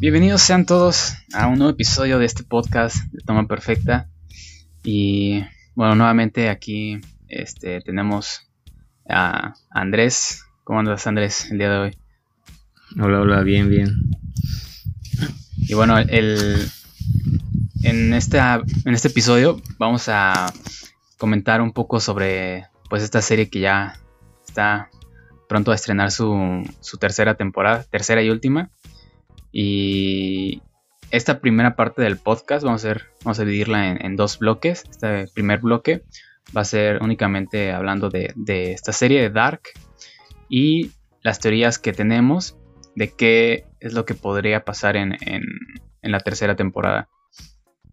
Bienvenidos sean todos a un nuevo episodio de este podcast de Toma Perfecta. Y bueno, nuevamente aquí este, tenemos a Andrés. ¿Cómo andas Andrés el día de hoy? Hola, hola, bien, bien. Y bueno, el, en, esta, en este episodio vamos a comentar un poco sobre pues esta serie que ya está pronto a estrenar su, su tercera temporada, tercera y última. Y esta primera parte del podcast vamos a, vamos a dividirla en, dos bloques. Este primer bloque va a ser únicamente hablando de, esta serie de Dark y las teorías que tenemos de qué es lo que podría pasar en, la tercera temporada.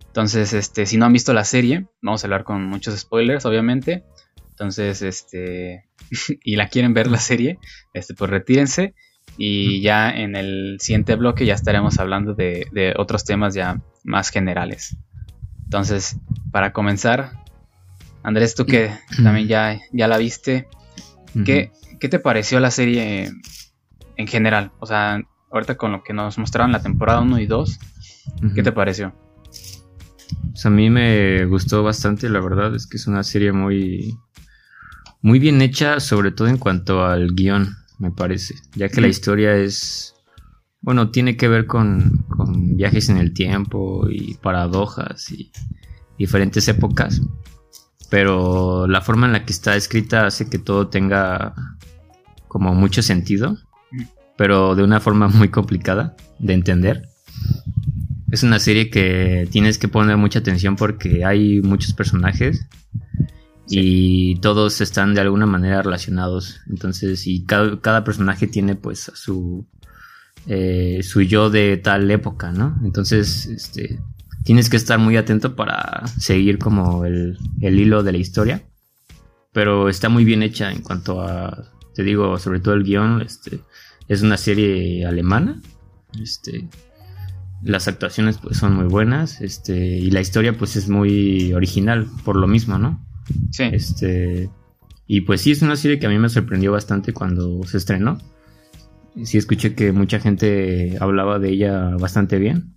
Entonces, este, si no han visto la serie, vamos a hablar con muchos spoilers, obviamente. Entonces, este, y la quieren ver la serie, este, pues retírense y ya en el siguiente bloque ya estaremos hablando de, otros temas ya más generales. Entonces, para comenzar, Andrés, tú que también ya, ya la viste, ¿qué, te pareció la serie en general? O sea, ahorita con lo que nos mostraron la temporada 1 y 2, ¿qué te pareció? Pues a mí me gustó bastante, la verdad, es que es una serie muy, muy bien hecha, sobre todo en cuanto al guion me parece, ya que la historia es, bueno, tiene que ver con, viajes en el tiempo y paradojas y diferentes épocas, pero la forma en la que está escrita hace que todo tenga como mucho sentido, pero de una forma muy complicada de entender. Es una serie que tienes que poner mucha atención porque hay muchos personajes y todos están de alguna manera relacionados. Entonces, y cada, personaje tiene pues su, eh, su yo de tal época, ¿no? Entonces, este, tienes que estar muy atento para seguir como el, hilo de la historia. Pero está muy bien hecha en cuanto a, te digo, sobre todo el guion, este, es una serie alemana. Este, las actuaciones pues son muy buenas, este, y la historia pues es muy original por lo mismo, ¿no? Sí. Este, y pues sí, es una serie que a mí me sorprendió bastante cuando se estrenó. Sí escuché que mucha gente hablaba de ella bastante bien.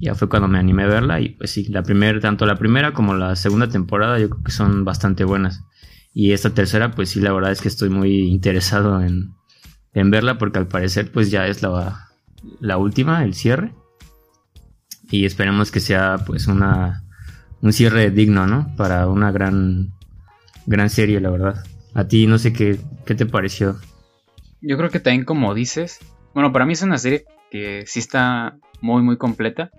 Ya fue cuando me animé a verla y pues sí, la primera, tanto la primera como la segunda temporada yo creo que son bastante buenas. Y esta tercera pues sí, la verdad es que estoy muy interesado en, en verla porque al parecer pues ya es la, la última, el cierre. Y esperemos que sea pues una un cierre digno, ¿no? Para una gran, gran serie, la verdad. A ti no sé qué, qué te pareció. Yo creo que también como dices, bueno, para mí es una serie que sí está muy, muy completa.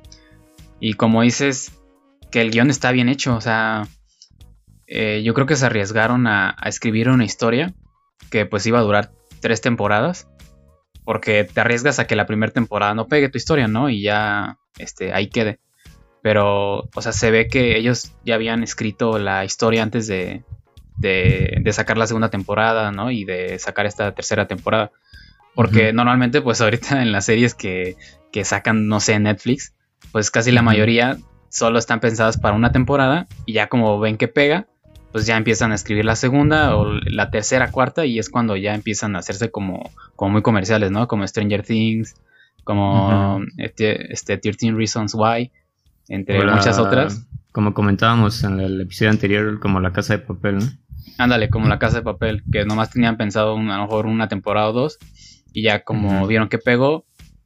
Y como dices, que el guion está bien hecho, o sea, eh, yo creo que se arriesgaron a, a, escribir una historia que pues iba a durar tres temporadas. Porque te arriesgas a que la primera temporada no pegue tu historia, ¿no? Y ya este, ahí quede. Pero, o sea, se ve que ellos ya habían escrito la historia antes de, de, sacar la segunda temporada, ¿no? Y de sacar esta tercera temporada. Porque normalmente, pues ahorita en las series que, que sacan, no sé, en Netflix, pues casi la mayoría solo están pensadas para una temporada y ya como ven que pega, pues ya empiezan a escribir la segunda o la tercera, cuarta y es cuando ya empiezan a hacerse como, como muy comerciales, ¿no? Como Stranger Things, como este, este 13 Reasons Why entre muchas otras. Como comentábamos en el episodio anterior, como la casa de papel, ¿no? Ándale, como la casa de papel, que nomás tenían pensado a lo mejor una temporada o dos, y ya como vieron que pegó,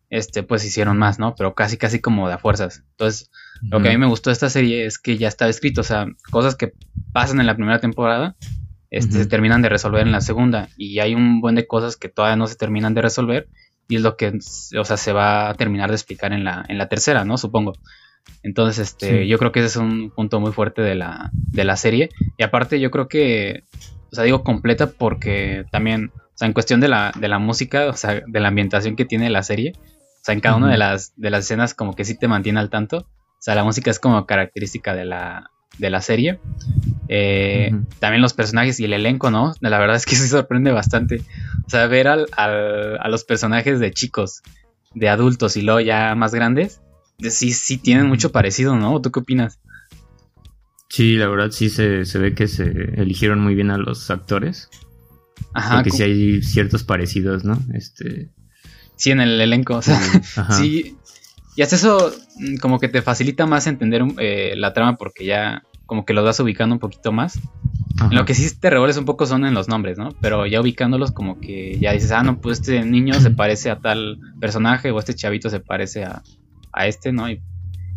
este, pues hicieron más, ¿no? Pero casi, casi como de a fuerzas. Entonces, lo que a mí me gustó de esta serie es que ya estaba escrito, o sea, cosas que pasan en la primera temporada, este, se terminan de resolver en la segunda, y hay un buen de cosas que todavía no se terminan de resolver, y es lo que, o sea, se va a terminar de explicar en la, en la tercera, ¿no? Supongo. Entonces, este, yo creo que ese es un punto muy fuerte de la, de la serie. Y aparte, yo creo que, o sea, digo completa porque también, o sea, en cuestión de la, de la música, o sea, de la ambientación que tiene la serie, o sea, en cada una de las, de las escenas como que sí te mantiene al tanto. O sea, la música es como característica de la, de la serie. Eh, también los personajes y el elenco, ¿no? La verdad es que sí sorprende bastante. O sea, ver al, al, a los personajes de chicos, de adultos y luego ya más grandes, sí, sí tienen mucho parecido, ¿no? ¿Tú qué opinas? Sí, la verdad sí se, ve que se eligieron muy bien a los actores. Ajá. Porque sí hay ciertos parecidos, ¿no? Este. Sí, en el elenco. O sea, sí. Y hasta eso mm, como que te facilita más entender eh, la trama porque ya como que los vas ubicando un poquito más. Lo que sí te revuelves un poco son en los nombres, ¿no? Pero ya ubicándolos como que ya dices, ah, no, pues este niño se parece a tal personaje o este chavito se parece a, a este, ¿no? Y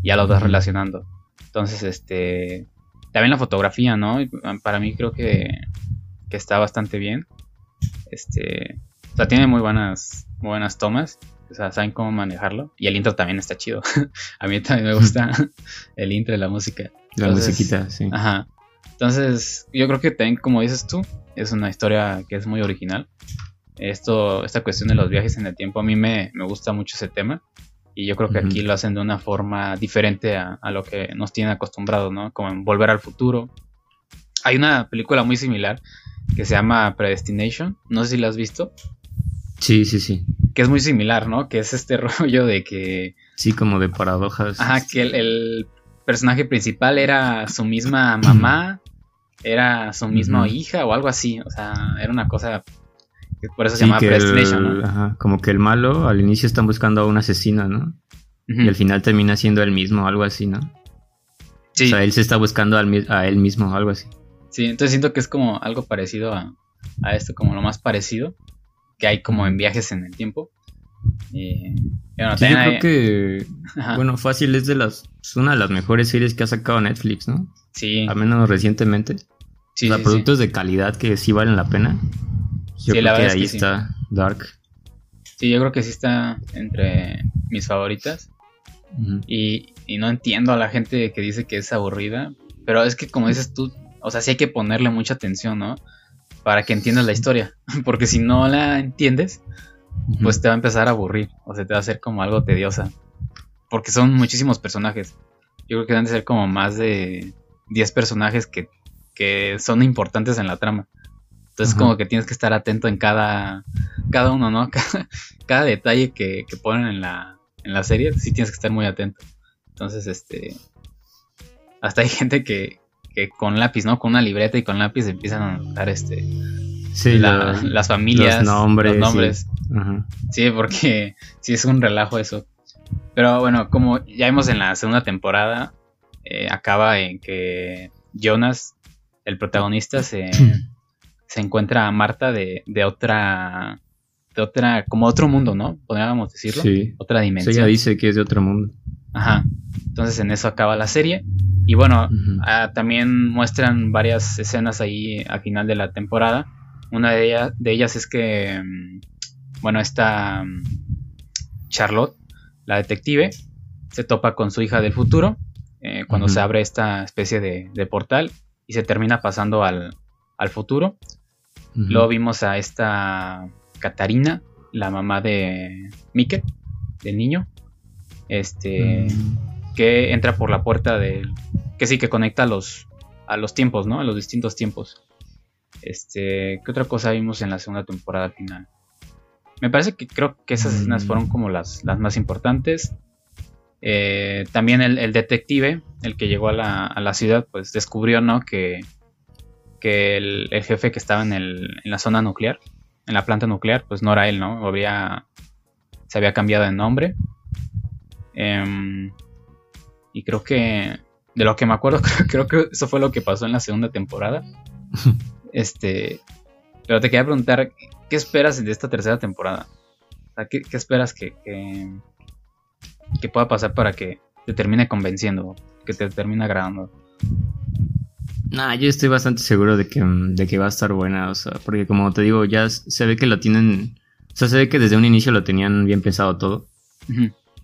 ya los vas relacionando. Entonces, este... También la fotografía, ¿no? Para mí creo que, que está bastante bien. Este... O sea, tiene muy buenas, muy buenas tomas. O sea, saben cómo manejarlo. Y el intro también está chido. a mí también me gusta el intro de la música. La musiquita, sí. Ajá. Entonces, yo creo que también, como dices tú, es una historia que es muy original. Esto, esta cuestión de los viajes en el tiempo, a mí me, gusta mucho ese tema. Y yo creo que aquí lo hacen de una forma diferente a, lo que nos tienen acostumbrados, ¿no? Como en Volver al Futuro. Hay una película muy similar que se llama Predestination. No sé si la has visto. Sí, sí, sí. Que es muy similar, ¿no? Que es este rollo de que... Sí, como de paradojas. Ajá, que el, personaje principal era su misma mamá, era su misma hija o algo así. O sea, era una cosa... Por eso se llama Predestination, ¿no? Ajá, como que el malo al inicio están buscando a un asesino, ¿no? Y al final termina siendo él mismo, algo así, ¿no? Sí. O sea, él se está buscando a él mismo, algo así. Sí, entonces siento que es como algo parecido a, a esto, como lo más parecido que hay como en viajes en el tiempo. Bueno, yo creo que, bueno, fácil es de las, es una de las mejores series que ha sacado Netflix, ¿no? Sí. Al menos recientemente. Sí, o sea, productos de calidad que sí valen la pena. Yo creo que ahí está Dark. Sí, yo creo que sí está entre mis favoritas. y, y no entiendo a la gente que dice que es aburrida. Pero es que como dices tú, o sea, sí hay que ponerle mucha atención, ¿no? para que entiendas la historia. Porque si no la entiendes, pues te va a empezar a aburrir. O sea, te va a hacer como algo tediosa. Porque son muchísimos personajes. Yo creo que deben de ser como más de 10 personajes que, son importantes en la trama. Entonces, como que tienes que estar atento en cada, cada uno, ¿no? Cada, detalle que, ponen en la, en la serie, sí tienes que estar muy atento. Entonces, este. Hasta hay gente que, que con lápiz, ¿no? Con una libreta y con lápiz empiezan a anotar este. Sí, las familias, los nombres. Los nombres. Sí. porque sí es un relajo eso. Pero bueno, como ya vimos en la segunda temporada, eh, acaba en que Jonas, el protagonista, se, se encuentra a Marta de, de otra de otra, como otro mundo, ¿no? Podríamos decirlo. Sí. Otra dimensión. ella dice que es de otro mundo. Ajá. Entonces en eso acaba la serie. Y bueno, ah, también muestran varias escenas ahí al final de la temporada. Una de, ellas, de ellas es que, mm, bueno, esta mm, Charlotte, la detective, se topa con su hija del futuro eh, cuando se abre esta especie de, portal y se termina pasando al, futuro. Luego vimos a esta Catarina, la mamá de Mickey, del niño. Este. Mm que entra por la puerta del... que sí, que conecta a los, a los tiempos, ¿no? A los distintos tiempos. Este, ¿qué otra cosa vimos en la segunda temporada final? Me parece que creo que esas escenas fueron mm. como las, las más importantes. Eh, también el, detective, el que llegó a la, a la, ciudad, pues descubrió, ¿no? Que, que el, jefe que estaba en, el, en, la zona nuclear, en la planta nuclear, pues no era él, ¿no? Había, se había cambiado de nombre. Eh, y creo que, de lo que me acuerdo, creo, que eso fue lo que pasó en la segunda temporada. este, pero te quería preguntar, ¿qué esperas de esta tercera temporada? ¿qué, esperas que, que, pueda pasar para que te termine convenciendo, que te termine agradando? Nah, yo estoy bastante seguro de que, de que va a estar buena, o sea, porque como te digo, ya se ve que lo tienen, o sea, se ve que desde un inicio lo tenían bien pensado todo.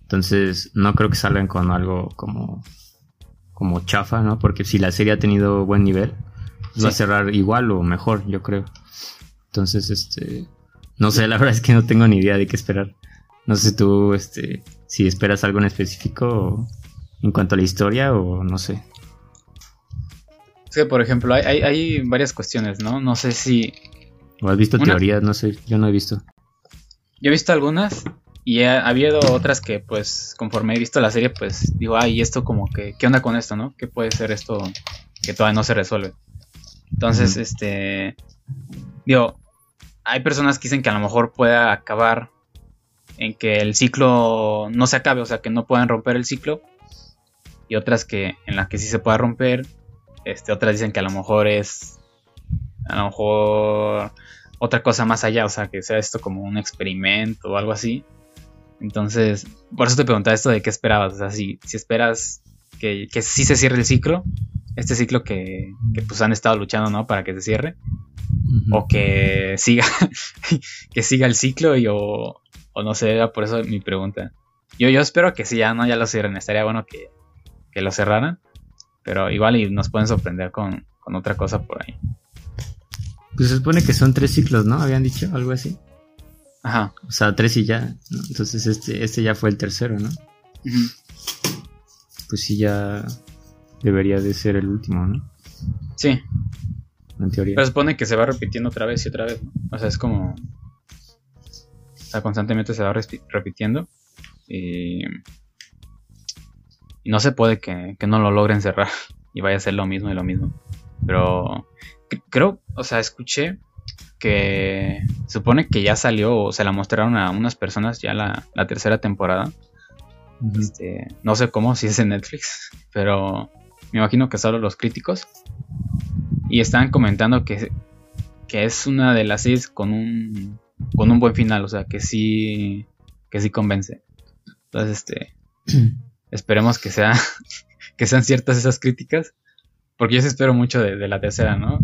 Entonces, no creo que salgan con algo como, como chafa, ¿no? Porque si la serie ha tenido buen nivel, va a cerrar igual o mejor, yo creo. Entonces, este, no sé, la verdad es que no tengo ni idea de qué esperar. No sé tú, este, si esperas algo en específico en cuanto a la historia o no sé. Sí, por ejemplo, hay, hay, varias cuestiones, ¿no? No sé si... ¿O has visto teorías? No sé, yo no he visto. Yo he visto algunas y ha, habido otras que, pues, conforme he visto la serie, pues digo, ay, esto como que, ¿qué onda con esto, no? ¿Qué puede ser esto que todavía no se resuelve? Entonces, este, digo, hay personas que dicen que a lo mejor pueda acabar en que el ciclo no se acabe, o sea, que no puedan romper el ciclo. Y otras que en las que sí se pueda romper. Este, otras dicen que a lo mejor es a lo mejor otra cosa más allá, o sea, que sea esto como un experimento o algo así. Entonces, por eso te preguntaba esto de qué esperabas, o sea, si, si esperas que, que sí se cierre el ciclo, este ciclo que, que pues han estado luchando, ¿no? Para que se cierre, o que siga, que siga el ciclo y o, o no sé, por eso mi pregunta. Yo, yo espero que sí, ya no, ya lo cierren, estaría bueno que, que lo cerraran, pero igual y nos pueden sorprender con, con otra cosa por ahí. Pues se supone que son tres ciclos, ¿no? Habían dicho algo así. Ajá. O sea, tres y ya. Entonces este, este ya fue el tercero, ¿no? Pues sí, ya debería de ser el último, ¿no? Sí. En teoría. Pero se supone que se va repitiendo otra vez y otra vez, ¿no? O sea, es como... O sea, constantemente se va repitiendo. Y... Y no se puede que, que no lo logren cerrar y vaya a ser lo mismo y lo mismo. Pero creo, o sea, escuché que supone que ya salió o se la mostraron a unas personas ya la, tercera temporada. este, no sé cómo, si es en Netflix, pero me imagino que solo los críticos. Y estaban comentando que, que es una de las seis con un, con un buen final, o sea, que sí, que sí convence. Entonces, este, esperemos que, sea, que sean ciertas esas críticas porque yo sí espero mucho de, la tercera, ¿no?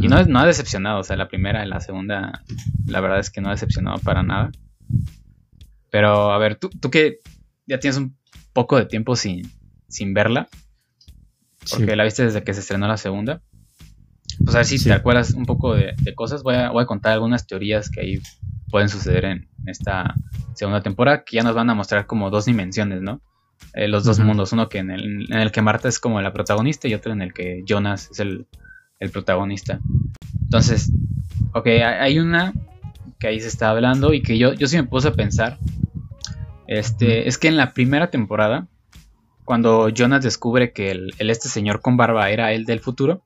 Y no, no ha decepcionado, o sea, la primera y la segunda, la verdad es que no ha decepcionado para nada. Pero, a ver, tú, tú que ya tienes un poco de tiempo sin, sin verla, porque la viste desde que se estrenó la segunda. Pues a ver si te acuerdas un poco de, cosas. Voy a, voy a, contar algunas teorías que ahí pueden suceder en esta segunda temporada, que ya nos van a mostrar como dos dimensiones, ¿no? Eh, los dos mundos, uno que en el, en el, que Marta es como la protagonista y otro en el que Jonas es el, el protagonista. Entonces, ok, hay una que ahí se está hablando y que yo, yo sí me puse a pensar. Este, es que en la primera temporada, cuando Jonas descubre que el, este señor con barba era el del futuro,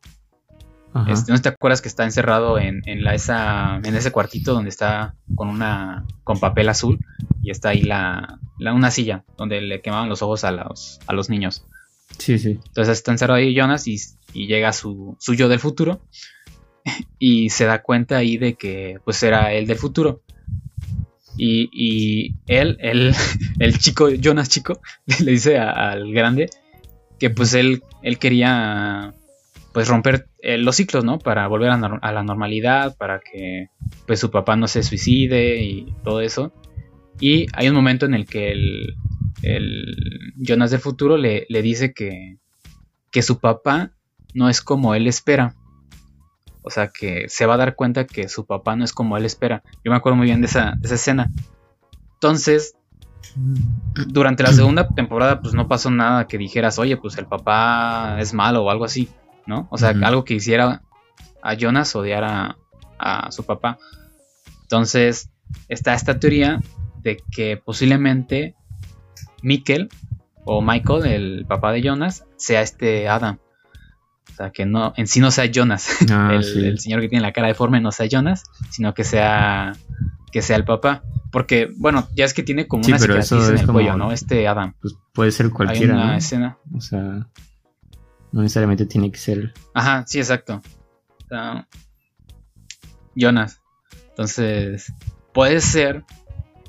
este, ¿no te acuerdas que está encerrado en, en, la, esa, en ese cuartito donde está con una con papel azul y está ahí la, una silla donde le quemaban los ojos a los, a los niños. Sí, sí. Entonces está encerrado ahí Jonas y, llega su, su, yo del futuro y se da cuenta ahí de que pues era él del futuro. Y, y él, él, el chico, Jonas chico, le dice al grande que pues él, él quería pues romper eh, los ciclos, ¿no? Para volver a, la normalidad, para que pues su papá no se suicide y todo eso. Y hay un momento en el que el, Jonas del futuro le, dice que, que su papá no es como él espera. O sea, que se va a dar cuenta que su papá no es como él espera. Yo me acuerdo muy bien de esa, escena. Entonces, durante la segunda temporada, pues no pasó nada que dijeras, oye, pues el papá es malo o algo así, ¿no? O sea, algo que hiciera a Jonas odiar a, a su papá. Entonces, está esta teoría de que posiblemente Mikkel o Michael, el papá de Jonas, sea este Adam. O sea, que no, en sí no sea Jonas, ah, el, señor que tiene la cara deforme no sea Jonas, sino que sea que sea el papá. Porque, bueno, ya es que tiene como una cicatriz en el cuello, ¿no? Este Adam. Pues puede ser cualquiera. Hay una escena. O sea, no necesariamente tiene que ser. Ajá, sí, exacto. Jonas. Entonces, puede ser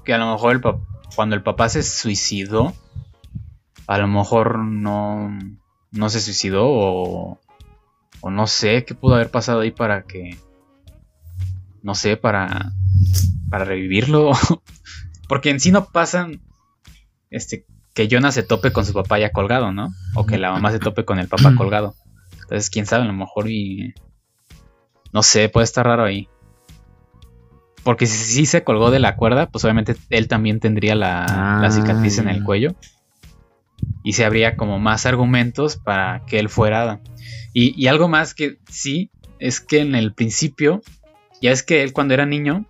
que a lo mejor el cuando el papá se suicidó, a lo mejor no, no se suicidó o, o no sé qué pudo haber pasado ahí para que, no sé, para, para revivirlo. Porque en sí no pasan, este, que Jonah se tope con su papá ya colgado, ¿no? O que la mamá se tope con el papá colgado. Entonces, quién sabe, a lo mejor y... No sé, puede estar raro ahí. Porque si, sí se colgó de la cuerda, pues obviamente él también tendría la, cicatriz en el ah. cuello. Y se habría como más argumentos para que él fuera Y, y, algo más que sí, es que en el principio, ya es que él cuando era niño,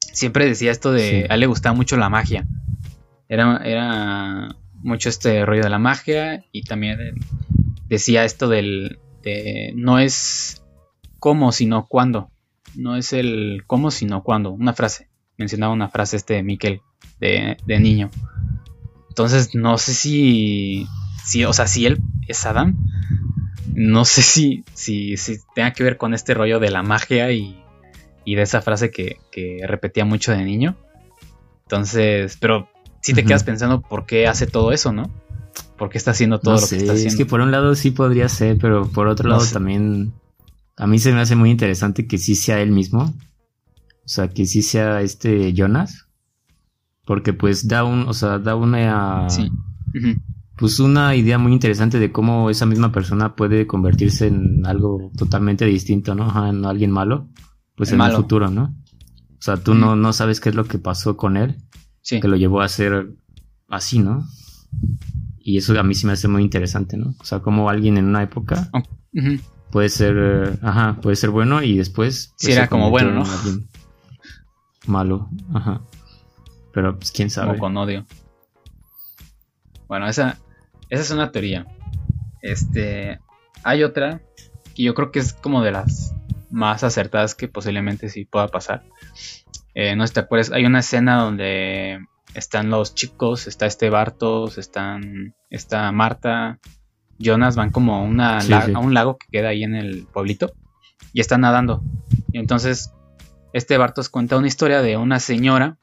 siempre decía esto de, a él le gustaba mucho la magia. Era, era mucho este rollo de la magia y también decía esto del, de, no es cómo, sino cuándo no es el cómo, sino cuándo. Una frase. Mencionaba una frase este Miquel. de, de niño. Entonces, no sé si, si, o sea, si él es Adam, no sé si, si, si tenga que ver con este rollo de la magia y, y de esa frase que, que, repetía mucho de niño. Entonces, pero si te quedas pensando por qué hace todo eso, ¿no? ¿Por qué está haciendo todo lo que está haciendo? Es que por un lado sí podría ser, pero por otro lado también a mí se me hace muy interesante que sí sea él mismo. O sea, que sí sea este Jonas. Porque pues da un, o sea, da una... Sí. Pues una idea muy interesante de cómo esa misma persona puede convertirse en algo totalmente distinto, ¿no? en alguien malo. Pues en el futuro, ¿no? O sea, tú no, no sabes qué es lo que pasó con él. Sí. Que lo llevó a ser así, ¿no? Y eso a mí sí me hace muy interesante, ¿no? O sea, como alguien en una época puede ser, ajá, puede ser bueno y después... Sí, era como bueno, ¿no? Malo, ajá. Pero pues quién sabe. Como con odio. Bueno, esa, esa es una teoría. Este, hay otra que yo creo que es como de las más acertadas que posiblemente sí pueda pasar. Eh, no sé si te acuerdas, hay una escena donde están los chicos, está este Bartos, están, está Marta, Jonas, van como a, una a un lago que queda ahí en el pueblito y están nadando. Y entonces este Bartos cuenta una historia de una señora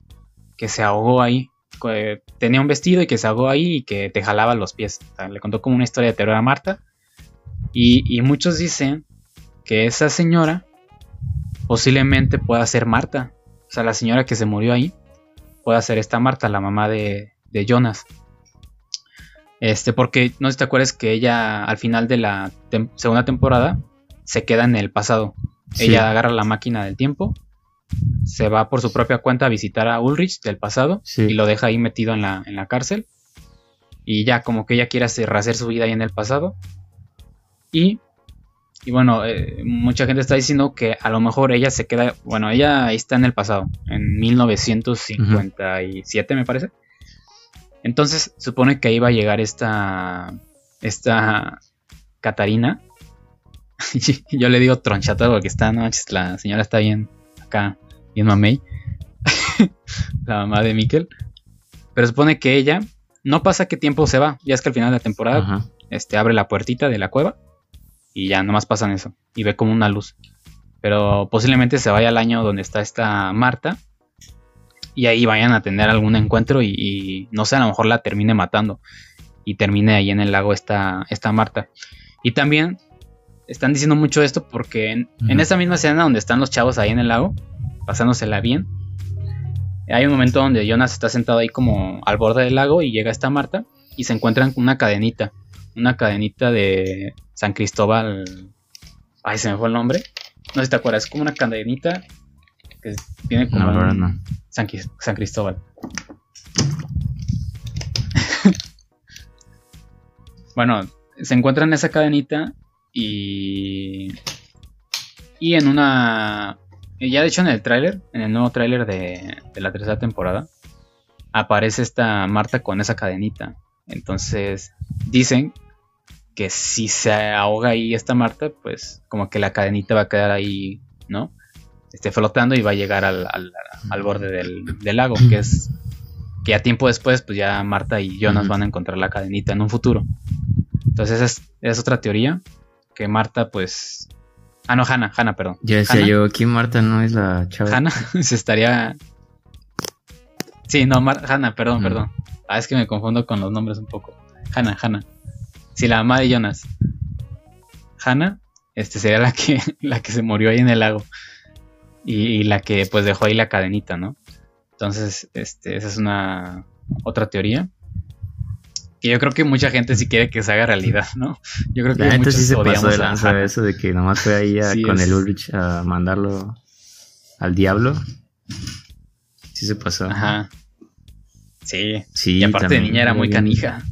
que se ahogó ahí, que tenía un vestido y que se ahogó ahí y que te jalaba los pies. le contó como una historia de terror a Marta. Y, y muchos dicen que esa señora posiblemente pueda ser Marta. O sea, la señora que se murió ahí pueda ser esta Marta, la mamá de, Jonas. Este, porque no sé si te acuerdas que ella al final de la segunda temporada se queda en el pasado. Ella agarra la máquina del tiempo, se va por su propia cuenta a visitar a Ulrich del pasado y lo deja ahí metido en la, en la cárcel. Y ya como que ella quiere hacer su vida ahí en el pasado. Y y bueno, eh, mucha gente está diciendo que a lo mejor ella se queda, bueno, ella ahí está en el pasado, en 1957 me parece. Entonces supone que ahí va a llegar esta, esta Catarina. Yo le digo tronchata porque está, no, la señora está bien acá, bien mamey. la mamá de Mikkel. Pero supone que ella, no pasa qué tiempo se va, ya es que al final de la temporada, este, abre la puertita de la cueva y ya nomás pasan eso y ve como una luz. Pero posiblemente se vaya al año donde está esta Marta y ahí vayan a tener algún encuentro y, no sé, a lo mejor la termine matando y termine ahí en el lago esta, esta Marta. Y también están diciendo mucho esto porque en, en, esa misma escena donde están los chavos ahí en el lago, pasándosela bien, hay un momento donde Jonas está sentado ahí como al borde del lago y llega esta Marta y se encuentran con una cadenita, una cadenita de San Cristóbal. Ay, se me fue el nombre. No sé si te acuerdas, es como una cadenita que tiene como San, San Cristóbal. bueno, se encuentra en esa cadenita y. Y en una. Ya de hecho en el tráiler, en el nuevo tráiler de, de la tercera temporada, aparece esta Marta con esa cadenita. Entonces dicen que si se ahoga ahí esta Marta, pues como que la cadenita va a quedar ahí, ¿no? Esté flotando y va a llegar al, borde del, lago, que es que a tiempo después, pues ya Marta y Jonas van a encontrar la cadenita en un futuro. Entonces esa es, otra teoría, que Marta pues... Ah, no, Hanna, Hanna, perdón. Ya decía yo, aquí Marta no es la chava. Hanna se estaría... Sí, no, Hanna, perdón, perdón. Ah, es que me confundo con los nombres un poco. Hanna, Hanna. Si la mamá de Jonas, Hannah, este sería la que, la que se murió ahí en el lago. Y, la que pues dejó ahí la cadenita, ¿no? Entonces, este, esa es una otra teoría. Que yo creo que mucha gente sí quiere que se haga realidad, ¿no? Yo creo que muchos sí se pasó de lanza eso de que nomás fue ahí con el Ulrich a mandarlo al diablo. Sí se pasó. Ajá. Sí. sí y aparte de niña era muy canija.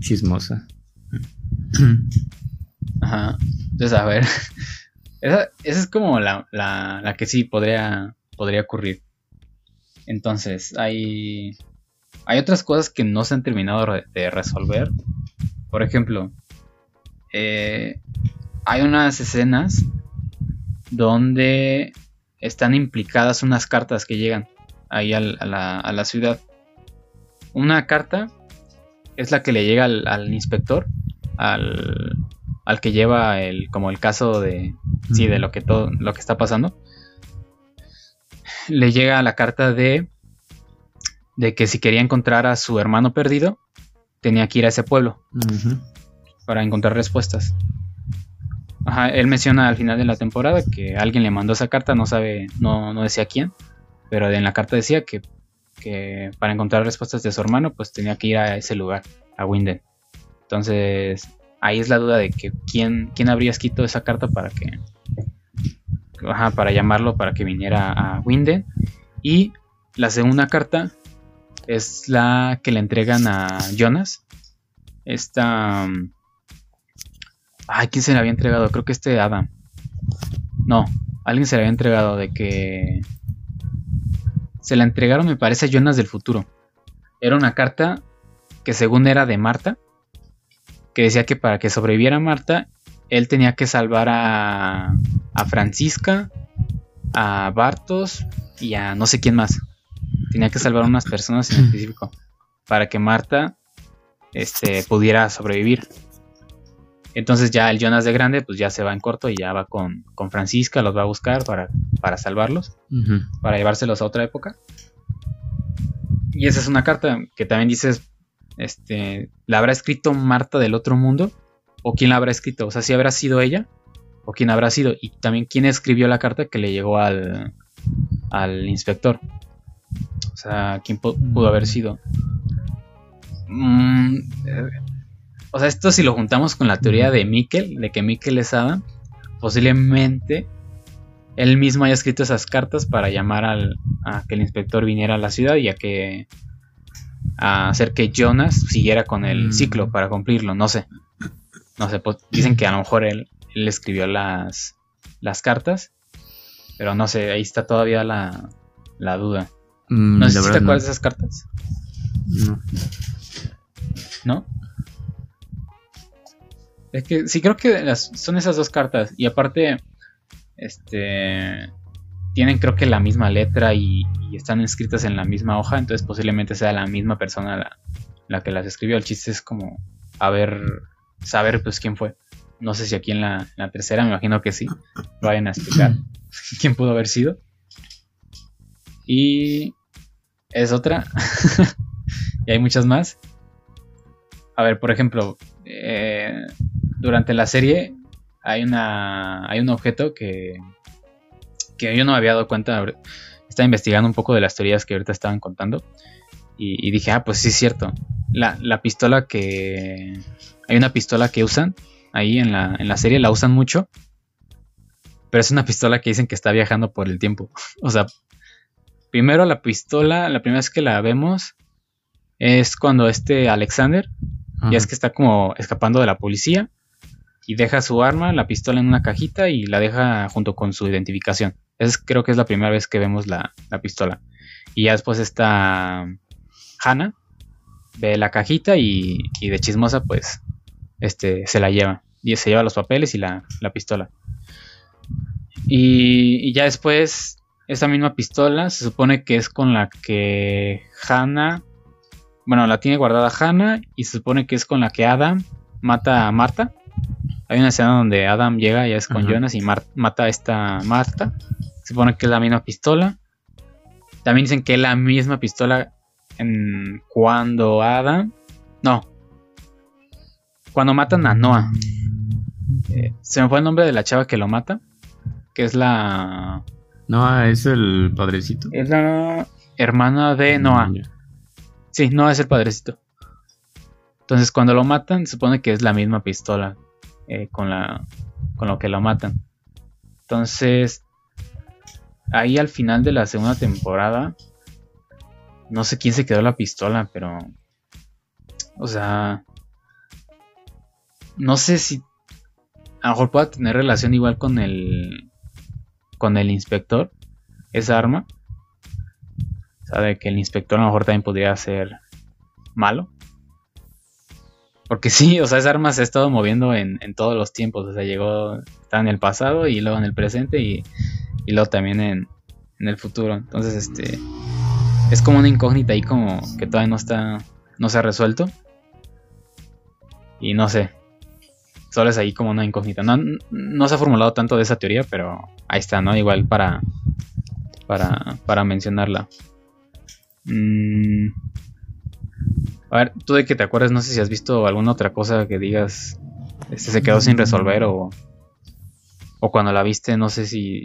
Chismosa. Ajá. Entonces, a ver. Esa, es como la, que sí podría, podría ocurrir. Entonces, hay, hay otras cosas que no se han terminado de resolver. Por ejemplo, eh, hay unas escenas donde están implicadas unas cartas que llegan ahí a, la, a la ciudad. una carta es la que le llega al, inspector, al, al, que lleva el, como el caso de, sí, de lo que todo, lo que está pasando. Le llega la carta de, de que si quería encontrar a su hermano perdido, tenía que ir a ese pueblo para encontrar respuestas. Ajá, él menciona al final de la temporada que alguien le mandó esa carta, no sabe, no, no decía quién, pero en la carta decía que que para encontrar respuestas de su hermano, pues tenía que ir a ese lugar, a Winden. Entonces, ahí es la duda de que quién, quién habría escrito esa carta para que. Para llamarlo para que viniera a Winden. Y la segunda carta es la que le entregan a Jonas. Esta. Ay, ¿quién se le había entregado? Creo que este Adam. No, alguien se le había entregado de que se la entregaron, me parece, a Jonas del futuro. Era una carta que según era de Marta, que decía que para que sobreviviera Marta, él tenía que salvar a, a Francisca, a Bartos y a no sé quién más. Tenía que salvar a unas personas en específico para que Marta este, pudiera sobrevivir. Entonces ya el Jonas de grande pues ya se va en corto y ya va con, Francisca, los va a buscar para, para salvarlos, para llevárselos a otra época. Y esa es una carta que también dices, este, ¿la habrá escrito Marta del otro mundo? ¿O quién la habrá escrito? O sea, si habrá sido ella o quién habrá sido. Y también quién escribió la carta que le llegó al, al inspector. O sea, quién pudo haber sido. Mm, eh, o sea, esto si lo juntamos con la teoría de Mikkel, de que Mikkel es Adam, posiblemente él mismo haya escrito esas cartas para llamar al, a que el inspector viniera a la ciudad y a que a hacer que Jonas siguiera con el mm. ciclo para cumplirlo, no sé. No sé, pues, dicen que a lo mejor él, él escribió las, las cartas, pero no sé, ahí está todavía la, la duda. Mm, no sé si te acuerdas de esas cartas. No. ¿No? Es que sí creo que son esas dos cartas. Y aparte, este tienen creo que la misma letra y, están escritas en la misma hoja. Entonces posiblemente sea la misma persona la, que las escribió. El chiste es como a ver, saber pues quién fue. No sé si aquí en la, tercera, me imagino que sí. Vayan a explicar quién pudo haber sido. Y es otra. y hay muchas más. A ver, por ejemplo, eh, durante la serie hay una hay un objeto que que yo no me había dado cuenta estaba investigando un poco de las teorías que ahorita estaban contando y, dije ah pues sí es cierto la, pistola que hay una pistola que usan ahí en la, en la serie la usan mucho pero es una pistola que dicen que está viajando por el tiempo o sea primero la pistola la primera vez que la vemos es cuando este Alexander ya es que está como escapando de la policía y deja su arma, la pistola en una cajita y la deja junto con su identificación. Es, creo que es la primera vez que vemos la, pistola. Y ya después está Hannah, ve la cajita y, de chismosa pues este, se la lleva. Y se lleva los papeles y la, pistola. Y, y, ya después, esa misma pistola se supone que es con la que Hannah, bueno, la tiene guardada Hannah y se supone que es con la que Adam mata a Marta. Hay una escena donde Adam llega, ya es con Jonas, y mata a esta Marta. Se supone que es la misma pistola. También dicen que es la misma pistola en cuando Adam. No. Cuando matan a Noah. Eh, se me fue el nombre de la chava que lo mata. Que es la. Noah es el padrecito. Es la hermana de mm, Noah. Sí, Noah es el padrecito. Entonces cuando lo matan, se supone que es la misma pistola eh, con, la, con lo que lo matan. Entonces, ahí al final de la segunda temporada, no sé quién se quedó la pistola, pero... O sea... No sé si... A lo mejor pueda tener relación igual con el... Con el inspector. Esa arma. Sabe que el inspector a lo mejor también podría ser malo. Porque sí, o sea, esa arma se ha estado moviendo en, todos los tiempos. O sea, llegó, está en el pasado y luego en el presente y, luego también en, el futuro. Entonces, este. Es como una incógnita ahí como que todavía no está, no se ha resuelto. Y no sé, solo es ahí como una incógnita. No, no se ha formulado tanto de esa teoría, pero ahí está, ¿no? Igual para, para, para mencionarla. Mm. A ver, tú de que te acuerdas, no sé si has visto alguna otra cosa que digas, este se quedó sin resolver o, o cuando la viste, no sé si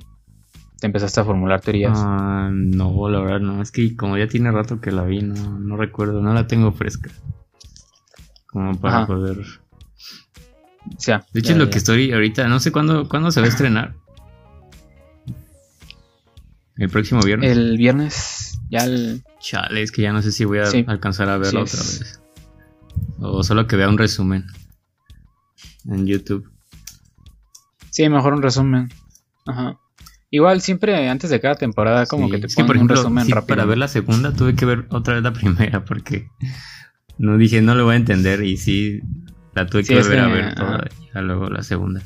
te empezaste a formular teorías. Ah, no, la verdad no, es que como ya tiene rato que la vi, no, no recuerdo, no la tengo fresca. Como para poder... de hecho, es lo que estoy ahorita, no sé cuándo, cuándo se va a estrenar. ¿El próximo viernes? El viernes, ya el... Chale, es que ya no sé si voy a alcanzar a verlo otra vez. O solo que vea un resumen en YouTube. Sí, mejor un resumen. Ajá. Igual siempre antes de cada temporada como que te ponen un resumen rápido. Para ver la segunda tuve que ver otra vez la primera porque no dije no lo voy a entender y sí la tuve que volver a ver toda y ya luego la segunda.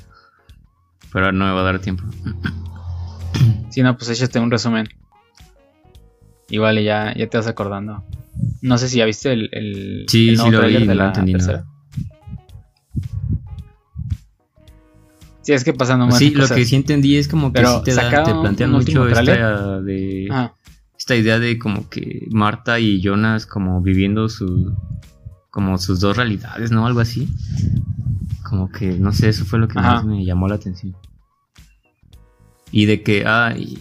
Pero no me va a dar tiempo. Si no, pues échate un resumen. Igual ya, ya te vas acordando. No sé si ya viste el, el, sí, sí lo vi, de la tercera. Sí, es que pasando más. Sí, lo que sí entendí es como que sí te, da, te plantean mucho esta, de, esta idea de como que Marta y Jonas como viviendo su como sus dos realidades, ¿no? Algo así. Como que, no sé, eso fue lo que más me llamó la atención. Y de que, ah, y,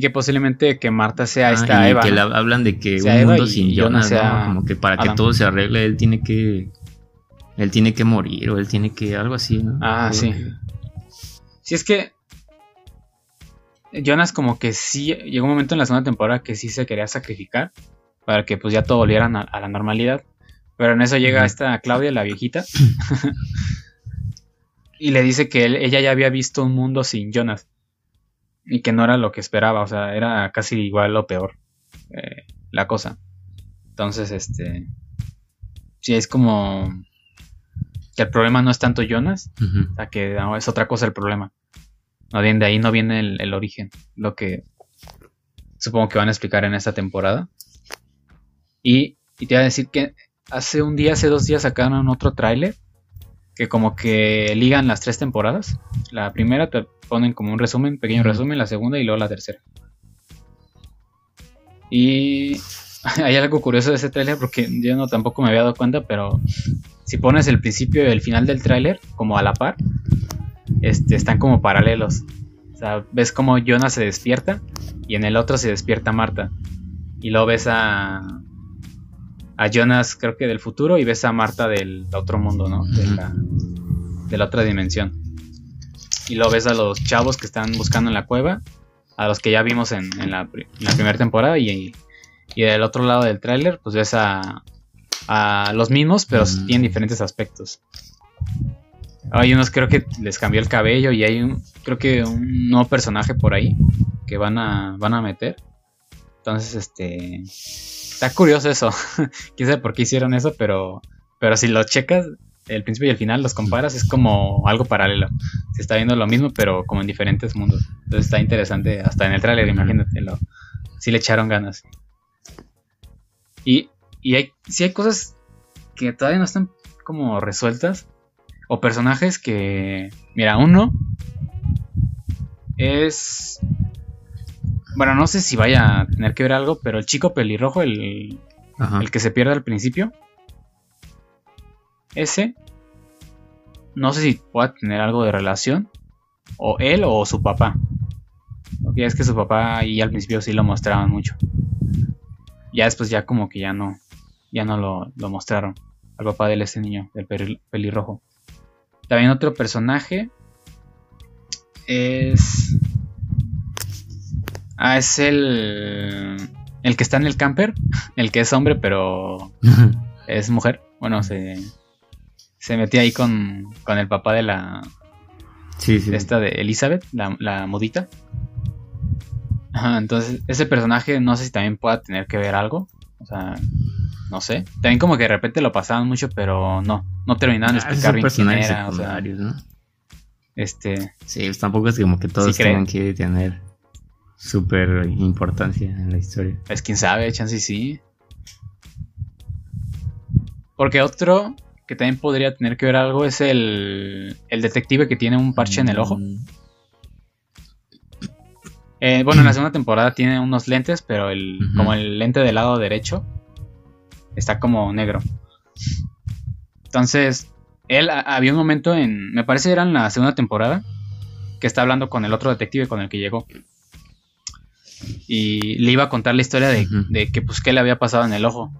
que posiblemente que Marta sea ah, esta y que hablan de que un mundo sin Jonas, ¿no? Como que para que todo se arregle, él tiene que. Él tiene que morir, o él tiene que. algo así, ¿no? Ah, sí. Si es que. Jonas, como que sí. Llegó un momento en la segunda temporada que sí se quería sacrificar. Para que pues ya todo volviera a, la normalidad. Pero en eso llega esta Claudia, la viejita. y le dice que ella ya había visto un mundo sin Jonas y que no era lo que esperaba, o sea, era casi igual o peor eh, la cosa. Entonces, este, sí es como que el problema no es tanto Jonas, o sea, que es otra cosa el problema. No bien de ahí no viene el, origen, lo que supongo que van a explicar en esta temporada. Y, y te voy a decir que hace un día, hace dos días sacaron otro tráiler que como que ligan las tres temporadas. La primera te ponen como un resumen, pequeño resumen, la segunda y luego la tercera. Y hay algo curioso de ese tráiler porque yo no tampoco me había dado cuenta, pero si pones el principio y el final del tráiler como a la par, este, están como paralelos. O sea, ves como Jonah se despierta y en el otro se despierta Marta. Y luego ves a, a Jonas, creo que del futuro, y ves a Marta del otro mundo, ¿no? De la, de la otra dimensión. Y luego ves a los chavos que están buscando en la cueva, a los que ya vimos en, la, primera temporada, y, y, del otro lado del tráiler, pues ves a, a los mismos, pero tienen diferentes aspectos. Hay unos creo que les cambió el cabello y hay un, creo que un nuevo personaje por ahí que van a, van a meter. Entonces, este, Está curioso eso. Quién sabe por qué hicieron eso, pero, pero si lo checas, el principio y el final los comparas, es como algo paralelo. Se está viendo lo mismo, pero como en diferentes mundos. Entonces está interesante, hasta en el trailer, imagínate, lo, sí le echaron ganas. Y, y hay, sí hay cosas que todavía no están como resueltas. O personajes que, mira, uno es bueno, no sé si vaya a tener que ver algo, pero el chico pelirrojo, el, el que se pierde al principio, ese, no sé si pueda tener algo de relación, o él o su papá. Porque es que su papá y al principio sí lo mostraban mucho. Ya después ya como que ya no, ya no lo, lo mostraron. Al papá de ese niño, del pelirrojo. También otro personaje es Ah, es el. El que está en el camper. El que es hombre, pero. es mujer. Bueno, se. Se metió ahí con, con el papá de la. Sí, sí. Esta de Elizabeth, la, la modita. Ajá, entonces, ese personaje no sé si también pueda tener que ver algo. O sea, no sé. También como que de repente lo pasaban mucho, pero no. No terminaban de ah, explicar bien quién era. O sea, ¿no? Este. Sí, pues tampoco es como que todos tengan que tener súper importancia en la historia. Es quién sabe, chance sí. Porque otro que también podría tener que ver algo es el, el detective que tiene un parche en el ojo. Mm, Eh, bueno, en la segunda temporada tiene unos lentes, pero el, como el lente del lado derecho está como negro. Entonces, él había un momento en, me parece era en la segunda temporada, que está hablando con el otro detective con el que llegó. Y le iba a contar la historia de, de que pues qué le había pasado en el ojo.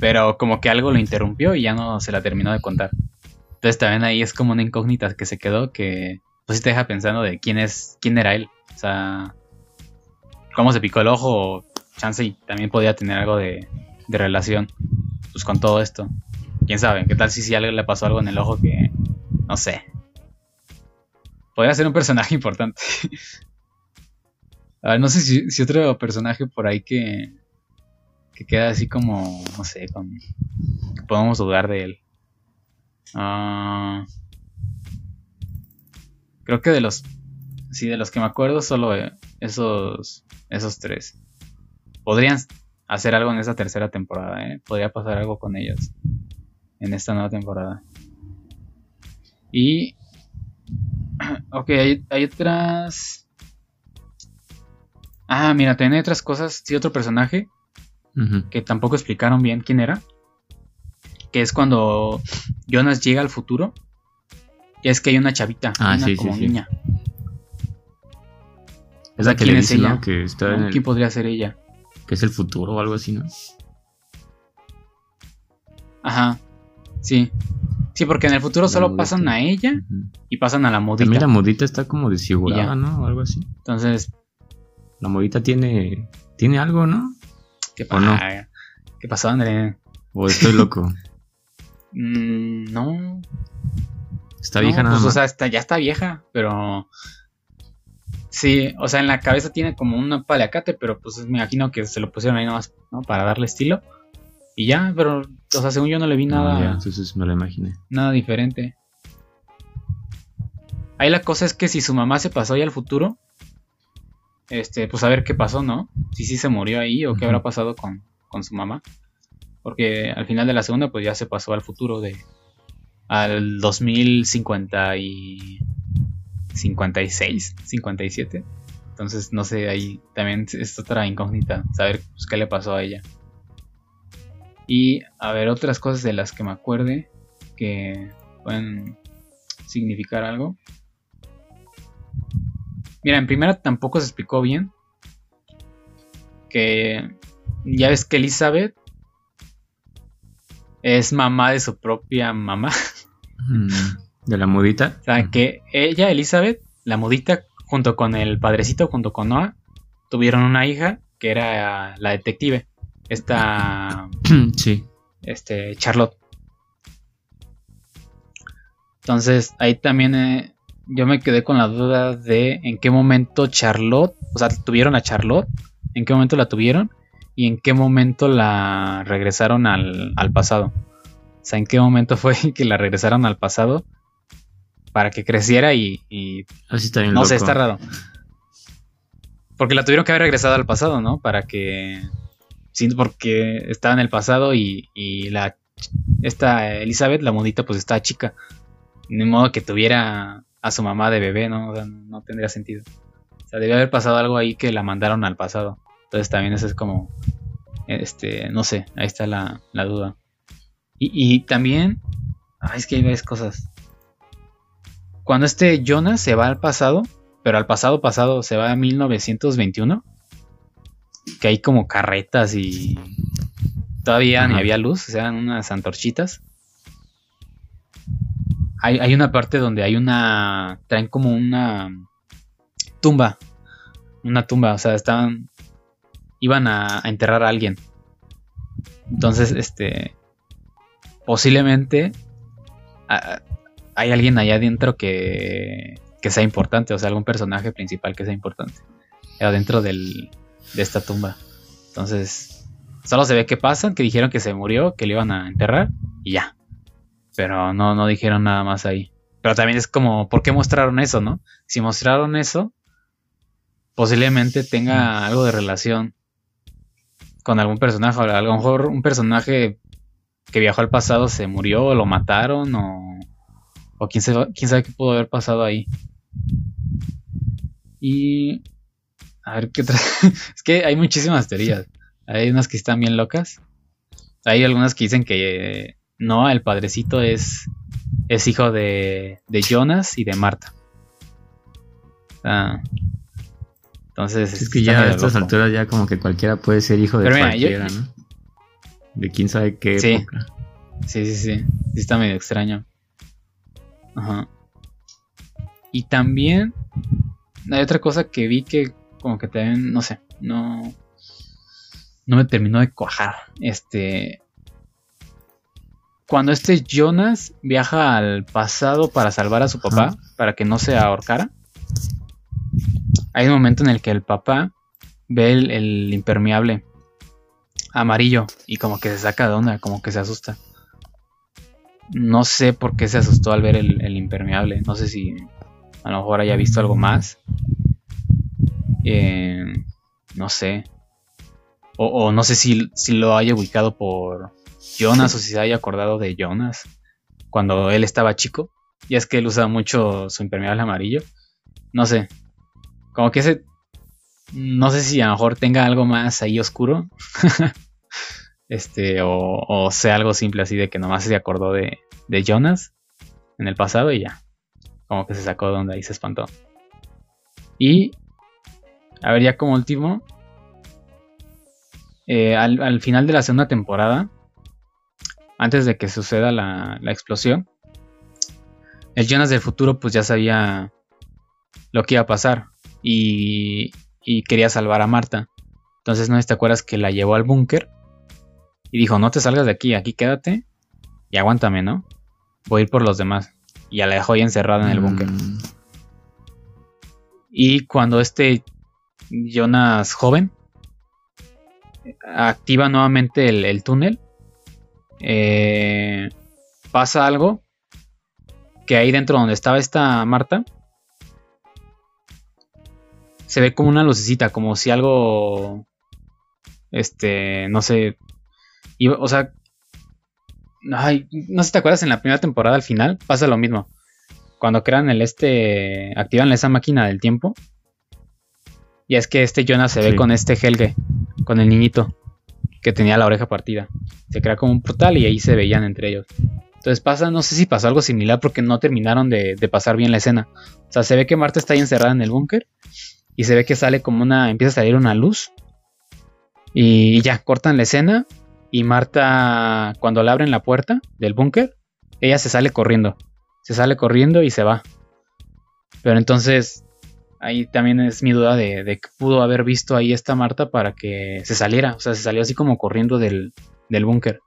Pero como que algo lo interrumpió y ya no se la terminó de contar. Entonces también ahí es como una incógnita que se quedó que pues sí te deja pensando de quién es, quién era él. O sea, cómo se picó el ojo o chance y también podía tener algo de, de relación pues con todo esto. Quién sabe, qué tal si, si alguien le pasó algo en el ojo que no sé. Podría ser un personaje importante. A ver, no sé si, si otro personaje por ahí que que queda así como no sé, que podemos dudar de él. Ah, creo que de los sí, de los que me acuerdo solo eh, esos esos tres. Podrían hacer algo en esta tercera temporada, ¿eh? Podría pasar algo con ellos en esta nueva temporada. Y. Ok, hay, hay otras. Ah, mira, también hay otras cosas. Sí, otro personaje que tampoco explicaron bien quién era. Que es cuando Jonas llega al futuro. Y es que hay una chavita, Ah, una sí, como sí. niña. Es la que ¿Quién le dice. Que está en ¿no? el- ¿Quién podría ser ella? Que es el futuro o algo así, ¿no? Ajá. Sí. Sí, porque en el futuro La solo pasan a ella y pasan a la modita. También la modita está como desfigurada. ¿no? O algo así. Entonces, La modita tiene tiene algo, ¿no? ¿qué, ¿O no? pa- ¿qué pasó, André? O estoy loco. Mm, no. Está No, vieja nada pues, más. O sea, está, ya está vieja, pero. Sí, o sea, en la cabeza tiene como un paliacate, pero pues me imagino que se lo pusieron ahí nomás, ¿no? Para darle estilo. Y ya, pero, o sea, según yo no le vi No, nada, ya, entonces me lo imaginé. nada diferente. Ahí la cosa es que si su mamá se pasó ya al futuro, este, pues a ver qué pasó, ¿no? Si sí se murió ahí o qué habrá pasado con, con su mamá. Porque al final de la segunda, pues ya se pasó al futuro de. al 2050 y. 56, 57. Entonces, no sé, ahí también es otra incógnita, saber pues, qué le pasó a ella. Y a ver, otras cosas de las que me acuerde que pueden significar algo. Mira, en primera tampoco se explicó bien. Que ya ves que Elizabeth es mamá de su propia mamá. Mm, De la modita. O sea, que ella, Elizabeth, la mudita, junto con el padrecito, junto con Noah, tuvieron una hija que era la detective. Esta sí. este, Charlotte. Entonces, ahí también eh, yo me quedé con la duda de en qué momento Charlotte, o sea, tuvieron a Charlotte, en qué momento la tuvieron y en qué momento la regresaron al, al pasado. O sea, en qué momento fue que la regresaron al pasado para que creciera y, y Así está bien no loco. sé, está raro. Porque la tuvieron que haber regresado al pasado, ¿no? Para que. Sí, porque estaba en el pasado y, y la. Esta Elizabeth, la modita, pues estaba chica. Ni modo que tuviera a su mamá de bebé, ¿no? O sea, no tendría sentido. O sea, debía haber pasado algo ahí que la mandaron al pasado. Entonces también eso es como. Este, no sé, ahí está la, la duda. Y, y también. Ay, es que hay varias cosas. Cuando este Jonas se va al pasado, pero al pasado pasado se va a 1921, que hay como carretas y todavía ni había luz, o sea, unas antorchitas. Hay, hay una parte donde hay una, traen como una tumba, una tumba, o sea, estaban, iban a, a enterrar a alguien. Entonces, este, posiblemente a- hay alguien allá adentro que, que sea importante, o sea, algún personaje principal que sea importante adentro del, de esta tumba. Entonces, solo se ve que pasan, que dijeron que se murió, que le iban a enterrar y ya. Pero no, no dijeron nada más ahí. Pero también es como, ¿por qué mostraron eso, no? Si mostraron eso, posiblemente tenga algo de relación con algún personaje. A lo mejor un personaje que viajó al pasado se murió o lo mataron o, o quién, sabe, quién sabe qué pudo haber pasado ahí. Y... A ver qué otra... es que hay muchísimas teorías. Hay unas que están bien locas. Hay algunas que dicen que no, el padrecito es, es hijo de, de Jonas y de Marta. entonces es que ya a estas alturas ya como que cualquiera puede ser hijo de cualquiera, ¿no? De quién sabe qué sí. época. Sí, sí, sí. Sí está medio extraño. Ajá. Y también hay otra cosa que vi que como que también, no sé, no no me terminó de cuajar. Este cuando este Jonas viaja al pasado para salvar a su papá, para que no se ahorcara, hay un momento en el que el papá ve el, impermeable amarillo y como que se saca de onda, como que se asusta. No sé por qué se asustó al ver el, impermeable. No sé si a lo mejor haya visto algo más. Eh, no sé. O, no sé si, si, lo haya ubicado por Jonas o si se haya acordado de Jonas cuando él estaba chico. Y es que él usa mucho su impermeable amarillo. No sé. Como que ese. No sé si a lo mejor tenga algo más ahí oscuro. este, o, sea algo simple así de que nomás se acordó de, de Jonas en el pasado y ya. Como que se sacó de donde ahí se espantó. Y. A ver, ya como último. Eh, al, final de la segunda temporada. Antes de que suceda la, la explosión. El Jonas del futuro pues ya sabía lo que iba a pasar y, quería salvar a Marta. Entonces, ¿no te acuerdas que la llevó al búnker? Y dijo, no te salgas de aquí, aquí quédate y aguántame, ¿no? Voy a ir por los demás. Y ya la dejó ahí encerrada en el búnker. Mm. Y cuando este Jonas joven activa nuevamente el, túnel, eh, pasa algo que ahí dentro donde estaba esta Marta, se ve como una lucecita, como si algo, este, no sé, o sea, ay, no sé si te acuerdas en la primera temporada al final, pasa lo mismo. Cuando crean el este, activan esa máquina del tiempo. Y es que este Jonas se ve con este Helge, con el niñito, que tenía la oreja partida. Se crea como un portal y ahí se veían entre ellos. Entonces pasa, no sé si pasó algo similar porque no terminaron de, de pasar bien la escena. O sea, se ve que Marta está ahí encerrada en el búnker y se ve que sale como una, empieza a salir una luz y ya, cortan la escena y Marta cuando le abren la puerta del búnker, ella se sale corriendo, se sale corriendo y se va. Pero entonces ahí también es mi duda de, que pudo haber visto ahí esta Marta para que se saliera, o sea, se salió así como corriendo del, del búnker.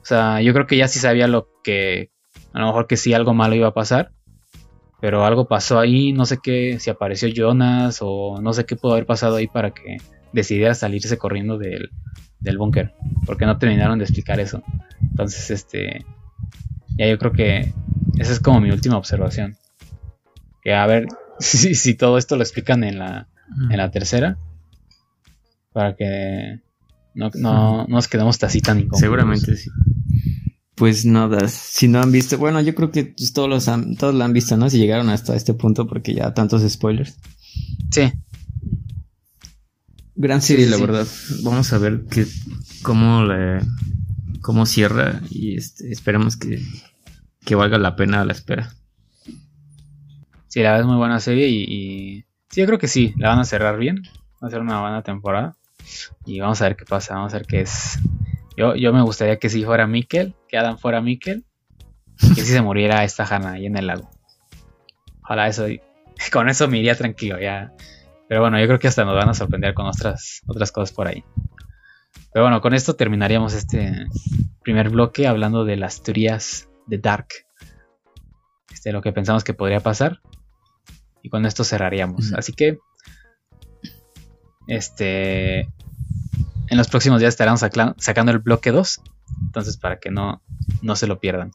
O sea, yo creo que ya sí sabía lo que, a lo mejor que sí algo malo iba a pasar, pero algo pasó ahí, no sé qué, si apareció Jonas o no sé qué pudo haber pasado ahí para que decidiera salirse corriendo del, del búnker, porque no terminaron de explicar eso. Entonces, este, ya yo creo que esa es como mi última observación. Que a ver si, si todo esto lo explican en la, en la tercera, para que no, no, no nos quedemos así tan incómodos. Seguramente sí. Pues nada, si no han visto, bueno, yo creo que todos los han, todos la han visto, ¿no? Si llegaron hasta este punto porque ya tantos spoilers. Sí. Gran serie, la verdad. Vamos a ver que, cómo le, cómo cierra y este, esperemos que, que valga la pena la espera. Sí, la verdad es muy buena serie y, y, sí, yo creo que sí, la van a cerrar bien. Va a ser una buena temporada y vamos a ver qué pasa, vamos a ver qué es yo, me gustaría que si fuera Mikkel, que Adam fuera Mikkel, que si se muriera esta Hannah ahí en el lago. Ojalá eso, con eso me iría tranquilo ya. Pero bueno, yo creo que hasta nos van a sorprender con otras, otras cosas por ahí. Pero bueno, con esto terminaríamos este primer bloque hablando de las teorías de Dark. Este, lo que pensamos que podría pasar. Y con esto cerraríamos. Así que. Este en los próximos días estaremos sacando el bloque 2. Entonces, para que no, no se lo pierdan.